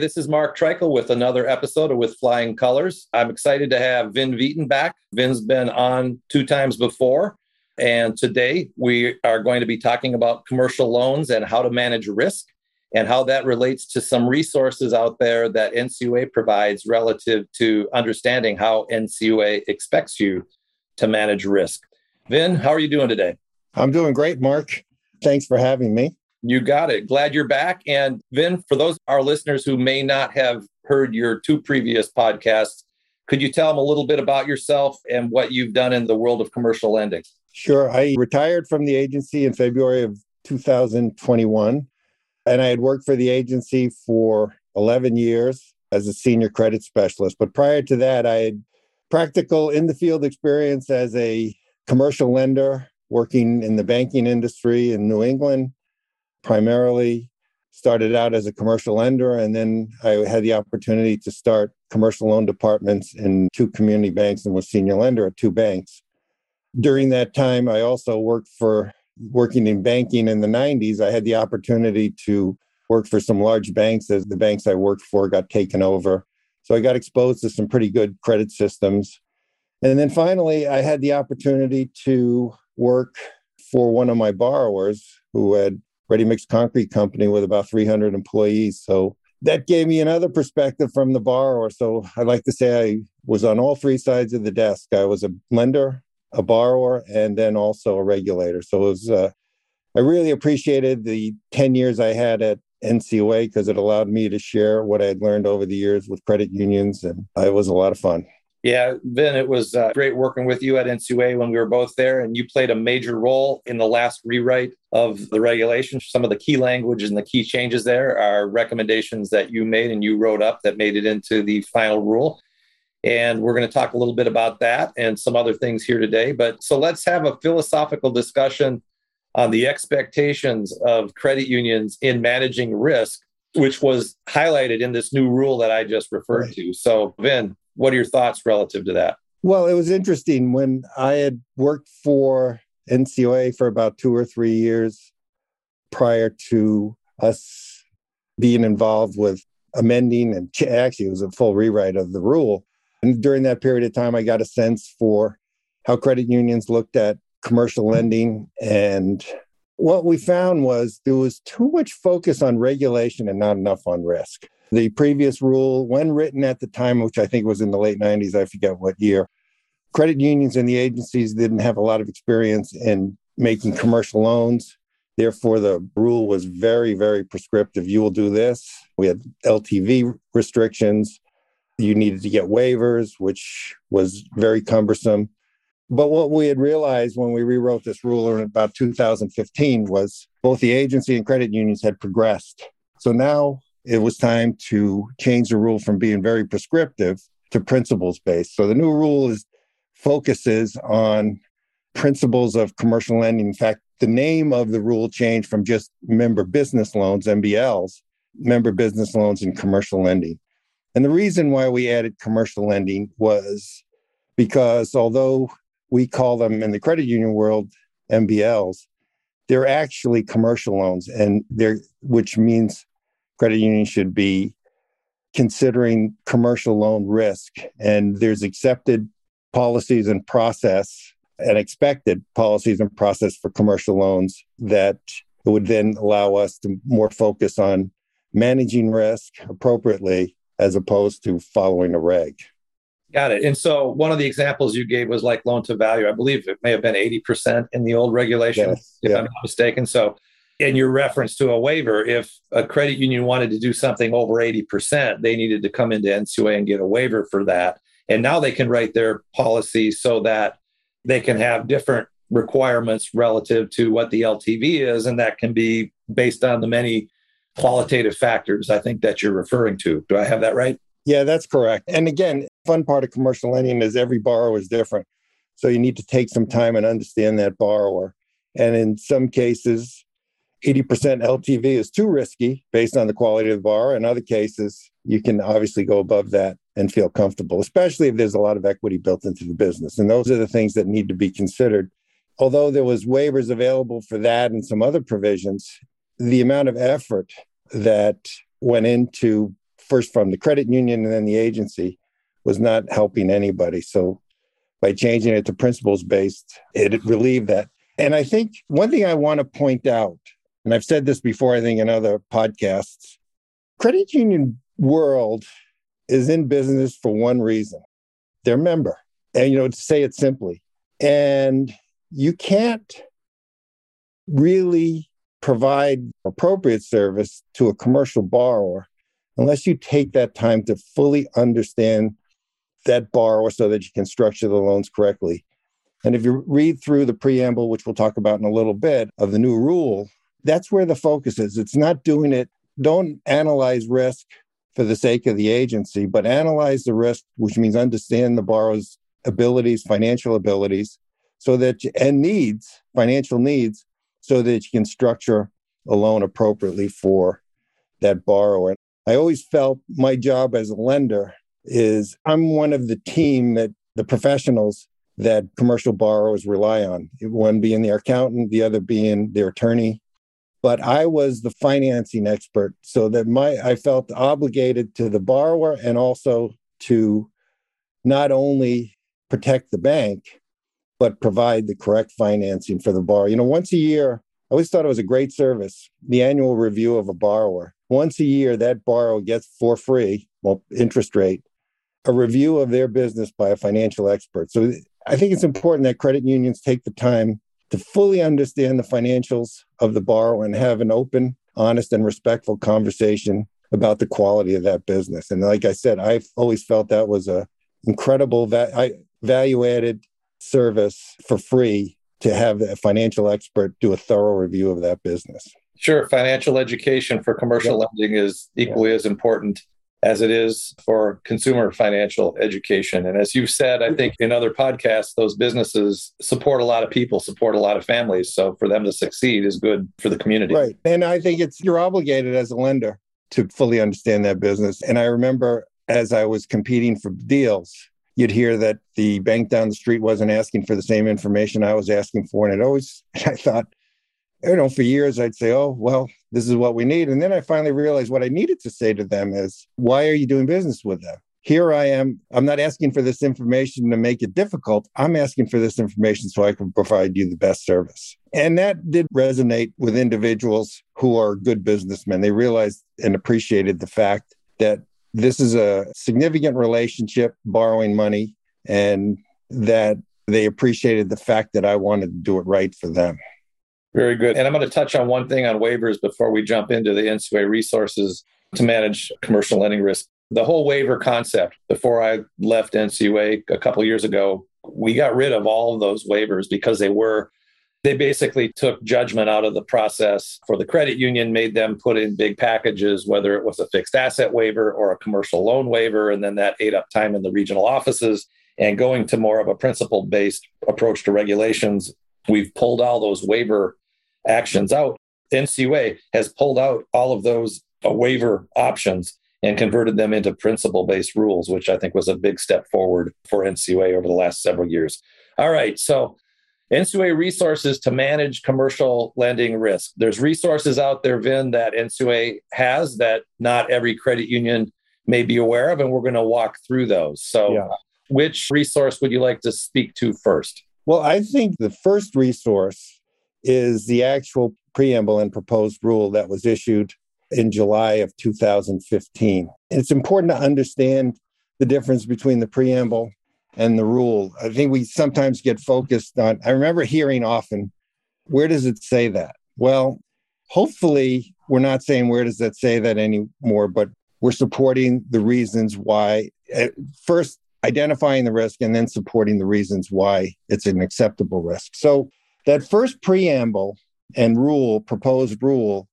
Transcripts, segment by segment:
This is Mark Treichel with another episode of With Flying Colors. I'm excited to have Vin Vieten back. Vin's been on two times before. And today we are going to be talking about commercial loans and how to manage risk and how that relates to some resources out there that NCUA provides relative to understanding how NCUA expects you to manage risk. Vin, how are you doing today? I'm doing great, Mark. Thanks for having me. You got it. Glad you're back. And Vin, for those our listeners who may not have heard your two previous podcasts, could you tell them a little bit about yourself and what you've done in the world of commercial lending? Sure. I retired from the agency in February of 2021, and I had worked for the agency for 11 years as a senior credit specialist. But prior to that, I had practical in the field experience as a commercial lender working in the banking industry in New England primarily started out as a commercial lender and then i had the opportunity to start commercial loan departments in two community banks and was senior lender at two banks. During that time i also worked for working in banking in the 90s i had the opportunity to work for some large banks as the banks i worked for got taken over. So i got exposed to some pretty good credit systems. And then finally i had the opportunity to work for one of my borrowers who had ready mix concrete company with about 300 employees. So that gave me another perspective from the borrower. So I like to say I was on all three sides of the desk. I was a lender, a borrower, and then also a regulator. So it was, uh, I really appreciated the 10 years I had at NCUA because it allowed me to share what I had learned over the years with credit unions, and it was a lot of fun. Yeah, Vin, it was uh, great working with you at NCUA when we were both there, and you played a major role in the last rewrite of the regulations. Some of the key language and the key changes there are recommendations that you made and you wrote up that made it into the final rule. And we're going to talk a little bit about that and some other things here today. But so let's have a philosophical discussion on the expectations of credit unions in managing risk, which was highlighted in this new rule that I just referred right. to. So, Vin, what are your thoughts relative to that? Well, it was interesting when I had worked for NCUA for about two or three years prior to us being involved with amending and ch- actually it was a full rewrite of the rule. And during that period of time, I got a sense for how credit unions looked at commercial lending. And what we found was there was too much focus on regulation and not enough on risk. The previous rule, when written at the time, which I think was in the late 90s, I forget what year, credit unions and the agencies didn't have a lot of experience in making commercial loans. Therefore, the rule was very, very prescriptive. You will do this. We had LTV restrictions. You needed to get waivers, which was very cumbersome. But what we had realized when we rewrote this rule in about 2015 was both the agency and credit unions had progressed. So now it was time to change the rule from being very prescriptive to principles based. So the new rule is focuses on principles of commercial lending. In fact, the name of the rule changed from just member business loans, MBLs, member business loans and commercial lending. And the reason why we added commercial lending was because although we call them in the credit union world MBLs, they're actually commercial loans and they're which means credit unions should be considering commercial loan risk. And there's accepted policies and process and expected policies and process for commercial loans that would then allow us to more focus on managing risk appropriately as opposed to following a reg. Got it. And so one of the examples you gave was like loan to value. I believe it may have been 80% in the old regulation, yes, if yeah. I'm not mistaken. So in your reference to a waiver, if a credit union wanted to do something over 80%, they needed to come into NCUA and get a waiver for that. And now they can write their policy so that they can have different requirements relative to what the LTV is. And that can be based on the many qualitative factors, I think that you're referring to. Do I have that right? Yeah, that's correct. And again, fun part of commercial lending is every borrower is different. So you need to take some time and understand that borrower. And in some cases, 80% LTV is too risky based on the quality of the borrower. In other cases, you can obviously go above that and feel comfortable, especially if there's a lot of equity built into the business. And those are the things that need to be considered. Although there was waivers available for that and some other provisions, the amount of effort that went into first from the credit union and then the agency was not helping anybody. So by changing it to principles based, it relieved that. And I think one thing I want to point out, and I've said this before, I think in other podcasts, credit union world is in business for one reason. They're member. And you know, to say it simply. And you can't really provide appropriate service to a commercial borrower unless you take that time to fully understand that borrower so that you can structure the loans correctly. And if you read through the preamble, which we'll talk about in a little bit, of the new rule, that's where the focus is. It's not doing it, don't analyze risk for the sake of the agency, but analyze the risk, which means understand the borrower's abilities, financial abilities, so that and needs, financial needs, so that you can structure a loan appropriately for that borrower. I always felt my job as a lender is I'm one of the team that the professionals that commercial borrowers rely on, one being the accountant, the other being their attorney. But I was the financing expert, so that my I felt obligated to the borrower and also to not only protect the bank, but provide the correct financing for the borrower. You know, once a year, I always thought it was a great service, the annual review of a borrower. Once a year, that borrower gets for free, well, interest rate, a review of their business by a financial expert. So I think it's important that credit unions take the time to fully understand the financials of the borrower and have an open, honest, and respectful conversation about the quality of that business. And like I said, I've always felt that was a incredible va- value added service for free to have a financial expert do a thorough review of that business. Sure. Financial education for commercial yep. lending is equally yep. as important as it is for consumer financial education. And as you've said, I mm-hmm. think in other podcasts, those businesses support a lot of people, support a lot of families. So for them to succeed is good for the community. Right. And I think it's you're obligated as a lender to fully understand that business. And I remember as I was competing for deals, you'd hear that the bank down the street wasn't asking for the same information I was asking for. And it always, I thought, you know, for years I'd say, oh, well, this is what we need. And then I finally realized what I needed to say to them is, why are you doing business with them? Here I am. I'm not asking for this information to make it difficult. I'm asking for this information so I can provide you the best service. And that did resonate with individuals who are good businessmen. They realized and appreciated the fact that this is a significant relationship, borrowing money, and that they appreciated the fact that I wanted to do it right for them. Very good. And I'm going to touch on one thing on waivers before we jump into the NCUA resources to manage commercial lending risk. The whole waiver concept, before I left NCUA a couple years ago, we got rid of all of those waivers because they were they basically took judgment out of the process for the credit union, made them put in big packages, whether it was a fixed asset waiver or a commercial loan waiver. And then that ate up time in the regional offices. And going to more of a principle based approach to regulations, we've pulled all those waiver actions out. NCUA has pulled out all of those uh, waiver options and converted them into principle based rules, which I think was a big step forward for NCUA over the last several years. All right. So, NCUA resources to manage commercial lending risk. There's resources out there, Vin, that NCUA has that not every credit union may be aware of, and we're going to walk through those. So, yeah. which resource would you like to speak to first? Well, I think the first resource is the actual preamble and proposed rule that was issued in July of 2015. It's important to understand the difference between the preamble and the rule. I think we sometimes get focused on, I remember hearing often, where does it say that? Well, hopefully, we're not saying where does that say that anymore, but we're supporting the reasons why. Eh, first, identifying the risk and then supporting the reasons why it's an acceptable risk. So, that first preamble and rule, proposed rule,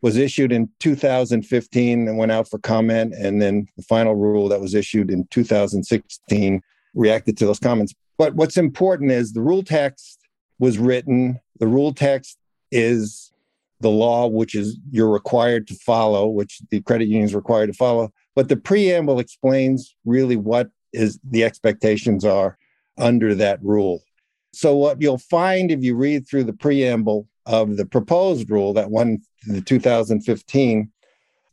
was issued in 2015 and went out for comment. And then the final rule that was issued in 2016 reacted to those comments. But what's important is the rule text was written, the rule text is the law, which is you're required to follow, which the credit union is required to follow. But the preamble explains really what is the expectations are under that rule. So what you'll find if you read through the preamble of the proposed rule that won the 2015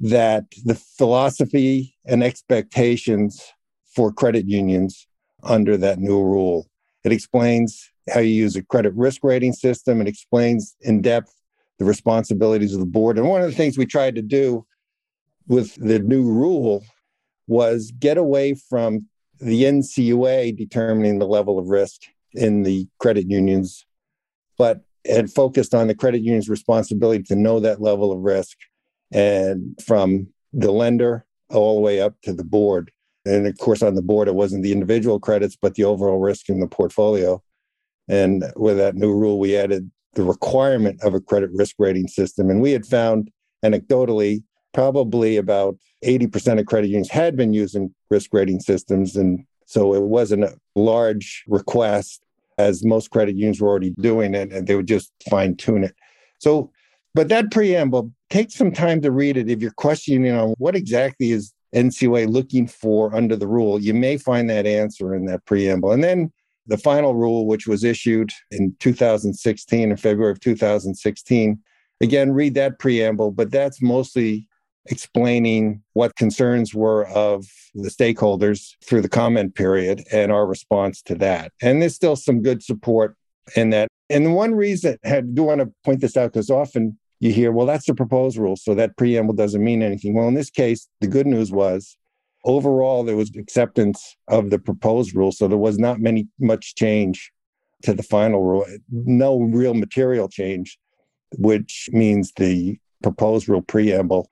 that the philosophy and expectations for credit unions under that new rule. It explains how you use a credit risk rating system. It explains in depth the responsibilities of the board. And one of the things we tried to do with the new rule was get away from the NCUA determining the level of risk in the credit unions, but had focused on the credit union's responsibility to know that level of risk and from the lender all the way up to the board. And of course, on the board, it wasn't the individual credits, but the overall risk in the portfolio. And with that new rule, we added the requirement of a credit risk rating system. And we had found anecdotally, probably about 80% of credit unions had been using risk rating systems. And so it wasn't a large request as most credit unions were already doing it and they would just fine tune it. So, but that preamble, take some time to read it. If you're questioning on what exactly is NCUA looking for under the rule, you may find that answer in that preamble. And then the final rule, which was issued in 2016, in February of 2016, again, read that preamble, but that's mostly explaining what concerns were of the stakeholders through the comment period and our response to that. And there's still some good support in that. And the one reason I do want to point this out because often you hear, well, that's the proposed rule, so that preamble doesn't mean anything. Well, in this case, the good news was overall there was acceptance of the proposed rule, so there was not many much change to the final rule, no real material change, which means the proposed rule preamble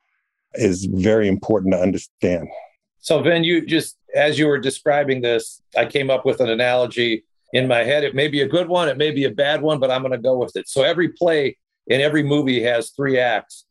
is very important to understand. So, Vin, you just, as you were describing this, I came up with an analogy in my head. It may be a good one, it may be a bad one, but I'm going to go with it. So, every play in every movie has three acts.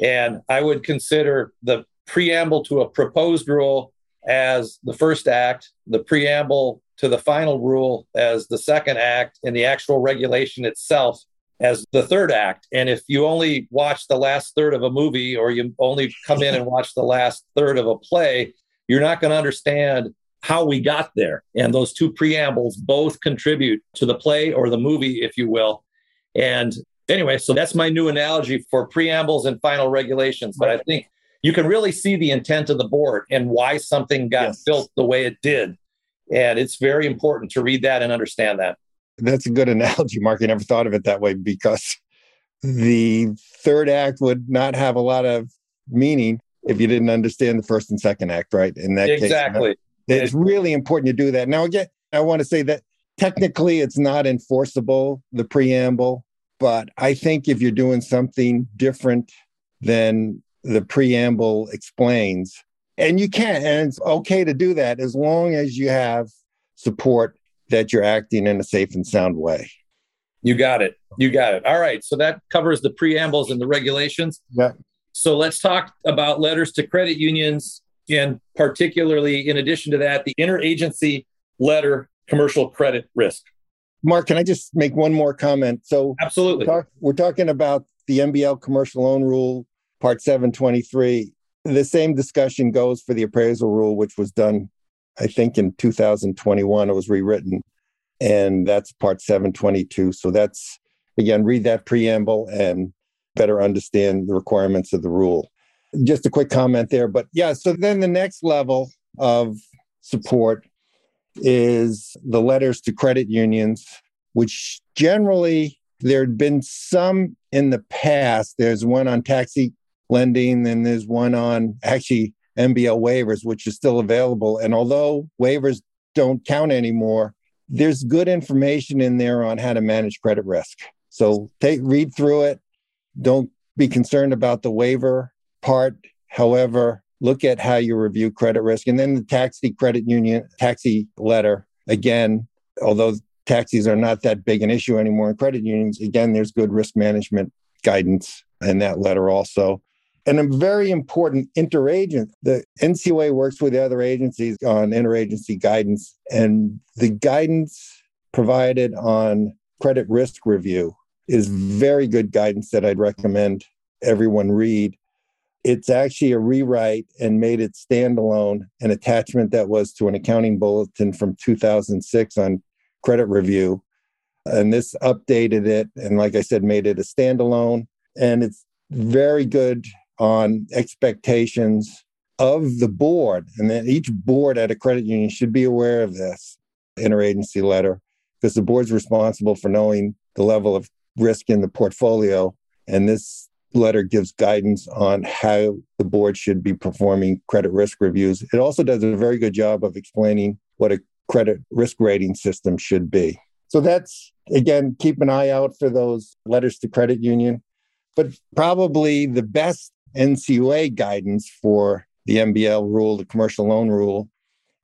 And I would consider the preamble to a proposed rule as the first act, the preamble to the final rule as the second act, and the actual regulation itself as the third act. And if you only watch the last third of a movie or you only come in and watch the last third of a play, you're not going to understand how we got there. And those two preambles both contribute to the play or the movie, if you will. And anyway, so that's my new analogy for preambles and final regulations. But I think you can really see the intent of the board and why something got yes. built the way it did. And it's very important to read that and understand that. That's a good analogy, Mark. I never thought of it that way because the third act would not have a lot of meaning if you didn't understand the first and second act, right? In that exactly. case, it's really important to do that. Now, again, I want to say that technically it's not enforceable, the preamble, but I think if you're doing something different than the preamble explains, and you can, and it's okay to do that as long as you have support that you're acting in a safe and sound way. You got it. You got it. All right. So that covers the preambles and the regulations. Yeah. So let's talk about letters to credit unions, and particularly, in addition to that, the interagency letter commercial credit risk. Mark, can I just make one more comment? So, absolutely, we're, talk, we're talking about the MBL commercial loan rule, part 723. The same discussion goes for the appraisal rule, which was done I think in 2021 it was rewritten, and that's part 722. So that's again, read that preamble and better understand the requirements of the rule. Just a quick comment there, but yeah. So then the next level of support is the letters to credit unions, which generally there had been some in the past. There's one on taxi lending, and there's one on actually MBL waivers, which is still available. And although waivers don't count anymore, there's good information in there on how to manage credit risk. So take read through it. Don't be concerned about the waiver part. However, look at how you review credit risk. And then the taxi credit union taxi letter. Again, although taxis are not that big an issue anymore in credit unions, again, there's good risk management guidance in that letter also. And a very important interagent. The NCUA works with the other agencies on interagency guidance, and the guidance provided on credit risk review is very good guidance that I'd recommend everyone read. It's actually a rewrite and made it standalone, an attachment that was to an accounting bulletin from 2006 on credit review. And this updated it and, like I said, made it a standalone. And it's very good on expectations of the board. And then each board at a credit union should be aware of this interagency letter because the board's responsible for knowing the level of risk in the portfolio. And this letter gives guidance on how the board should be performing credit risk reviews. It also does a very good job of explaining what a credit risk rating system should be. So that's, again, keep an eye out for those letters to credit union. But probably the best NCUA guidance for the MBL rule, the commercial loan rule,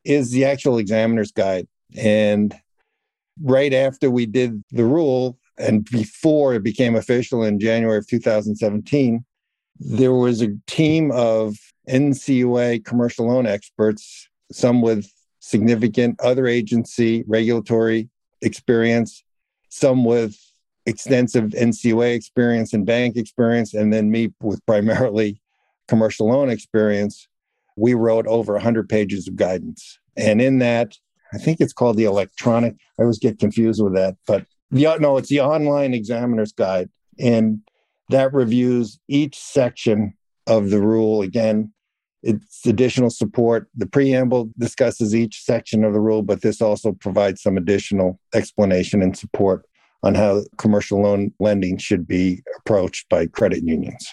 is the actual examiner's guide. And right after we did the rule and before it became official in January of 2017, there was a team of NCUA commercial loan experts, some with significant other agency regulatory experience, some with extensive NCUA experience and bank experience, and then me with primarily commercial loan experience, we wrote over 100 pages of guidance. And in that, I think it's called the electronic, I always get confused with that, but the, no, it's the online examiner's guide. And that reviews each section of the rule. Again, it's additional support. The preamble discusses each section of the rule, but this also provides some additional explanation and support on how commercial loan lending should be approached by credit unions.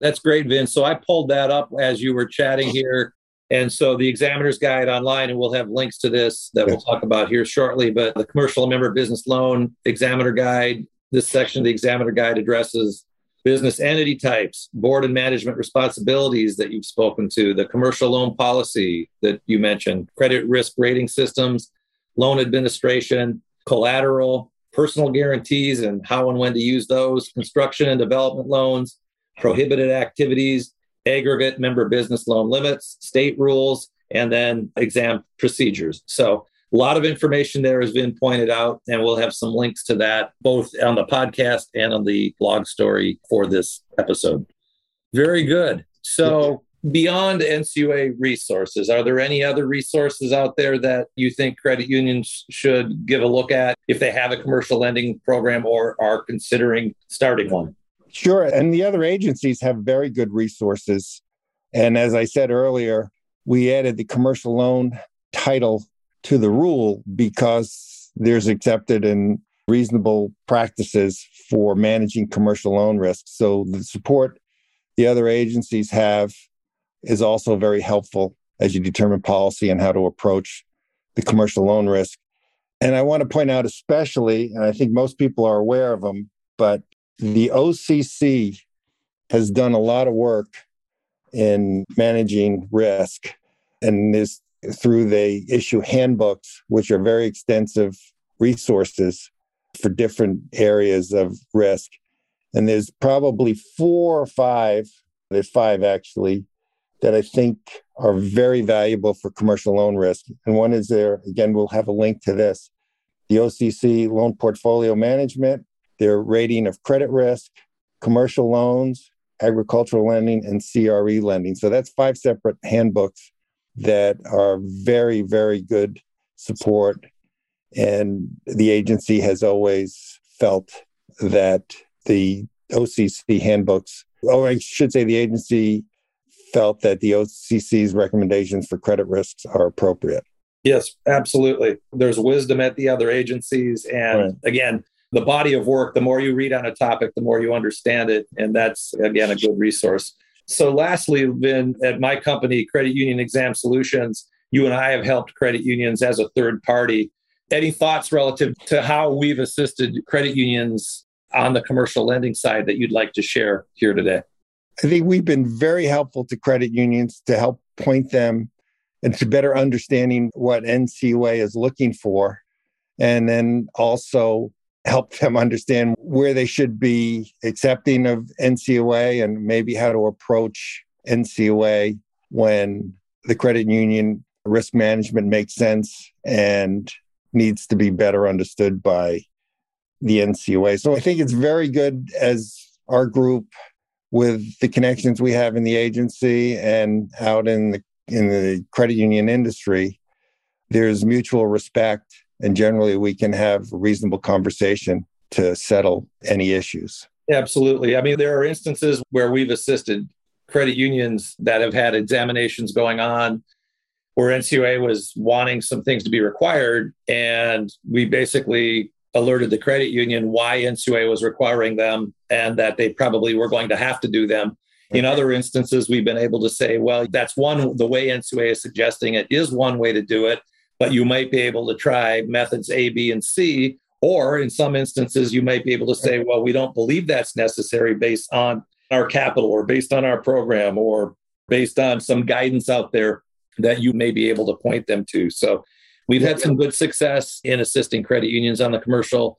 That's great, Vince. So I pulled that up as you were chatting here. And so the examiner's guide online, and we'll have links to this that we'll talk about here shortly. But the commercial member business loan examiner guide, this section of the examiner guide addresses business entity types, board and management responsibilities that you've spoken to, the commercial loan policy that you mentioned, credit risk rating systems, loan administration, collateral, personal guarantees and how and when to use those, construction and development loans, prohibited activities, aggregate member business loan limits, state rules, and then exam procedures. So a lot of information there has been pointed out, and we'll have some links to that both on the podcast and on the blog story for this episode. Very good. So beyond NCUA resources, are there any other resources out there that you think credit unions should give a look at if they have a commercial lending program or are considering starting one? Sure. And the other agencies have very good resources. And as I said earlier, we added the commercial loan title to the rule because there's accepted and reasonable practices for managing commercial loan risk. So the support the other agencies have is also very helpful as you determine policy and how to approach the commercial loan risk. And I want to point out, especially, and I think most people are aware of them, but the OCC has done a lot of work in managing risk. And this through they issue handbooks, which are very extensive resources for different areas of risk. And there's probably four or five, there's five actually, that I think are very valuable for commercial loan risk. And one is there, again, we'll have a link to this the OCC loan portfolio management, their rating of credit risk, commercial loans, agricultural lending, and CRE lending. So that's five separate handbooks that are very, very good support. And the agency has always felt that the OCC handbooks, or I should say, the agency felt that the OCC's recommendations for credit risks are appropriate. Yes, absolutely. There's wisdom at the other agencies. And right. again, the body of work, the more you read on a topic, the more you understand it. And that's, again, a good resource. So, lastly, Vin, at my company, Credit Union Exam Solutions, you and I have helped credit unions as a third party. Any thoughts relative to how we've assisted credit unions on the commercial lending side that you'd like to share here today? I think we've been very helpful to credit unions to help point them into better understanding what NCUA is looking for, and then also help them understand where they should be accepting of NCUA and maybe how to approach NCUA when the credit union risk management makes sense and needs to be better understood by the NCUA. So I think it's very good as our group with the connections we have in the agency and out in the in the credit union industry there's mutual respect and generally we can have a reasonable conversation to settle any issues. Absolutely. I mean, there are instances where we've assisted credit unions that have had examinations going on where NCUA was wanting some things to be required. And we basically alerted the credit union why NCUA was requiring them and that they probably were going to have to do them. In other instances, we've been able to say, well, that's one, the way NCUA is suggesting it is one way to do it but you might be able to try methods A, B, and C. Or in some instances, you might be able to say, well, we don't believe that's necessary based on our capital or based on our program or based on some guidance out there that you may be able to point them to. So we've had some good success in assisting credit unions on the commercial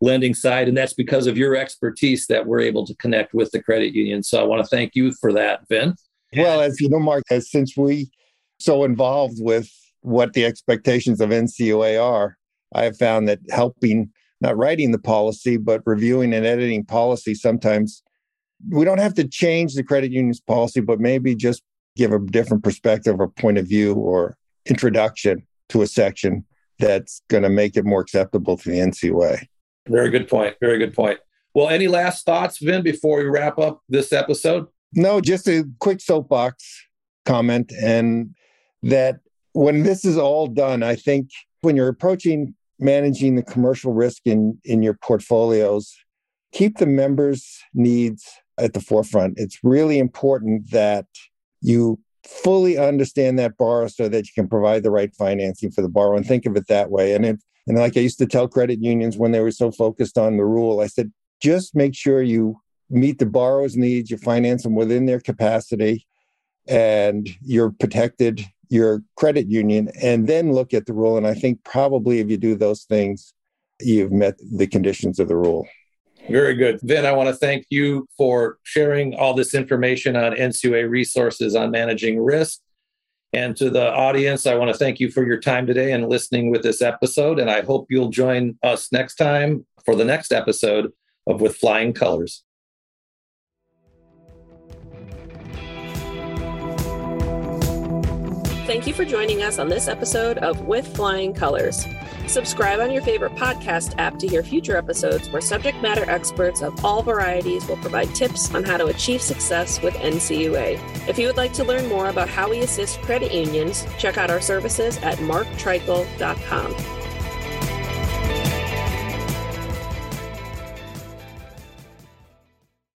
lending side. And that's because of your expertise that we're able to connect with the credit union. So I want to thank you for that, Vin. Well, as you know, Mark, as since we so involved with what the expectations of NCUA are, I have found that helping, not writing the policy, but reviewing and editing policy sometimes we don't have to change the credit union's policy, but maybe just give a different perspective or point of view or introduction to a section that's going to make it more acceptable to the NCUA. Very good point. Very good point. Well, any last thoughts, Vin, before we wrap up this episode? No, just a quick soapbox comment and that when this is all done, I think when you're approaching managing the commercial risk in, in your portfolios, keep the members' needs at the forefront. It's really important that you fully understand that borrower so that you can provide the right financing for the borrower and think of it that way. And it, and like I used to tell credit unions when they were so focused on the rule, I said, just make sure you meet the borrower's needs, you finance them within their capacity, and you're protected your credit union and then look at the rule. And I think probably if you do those things, you've met the conditions of the rule. Very good. Vin, I want to thank you for sharing all this information on NCUA resources on managing risk. And to the audience, I want to thank you for your time today and listening with this episode. And I hope you'll join us next time for the next episode of With Flying Colors. Thank you for joining us on this episode of With Flying Colors. Subscribe on your favorite podcast app to hear future episodes where subject matter experts of all varieties will provide tips on how to achieve success with NCUA. If you would like to learn more about how we assist credit unions, check out our services at marktreichel.com.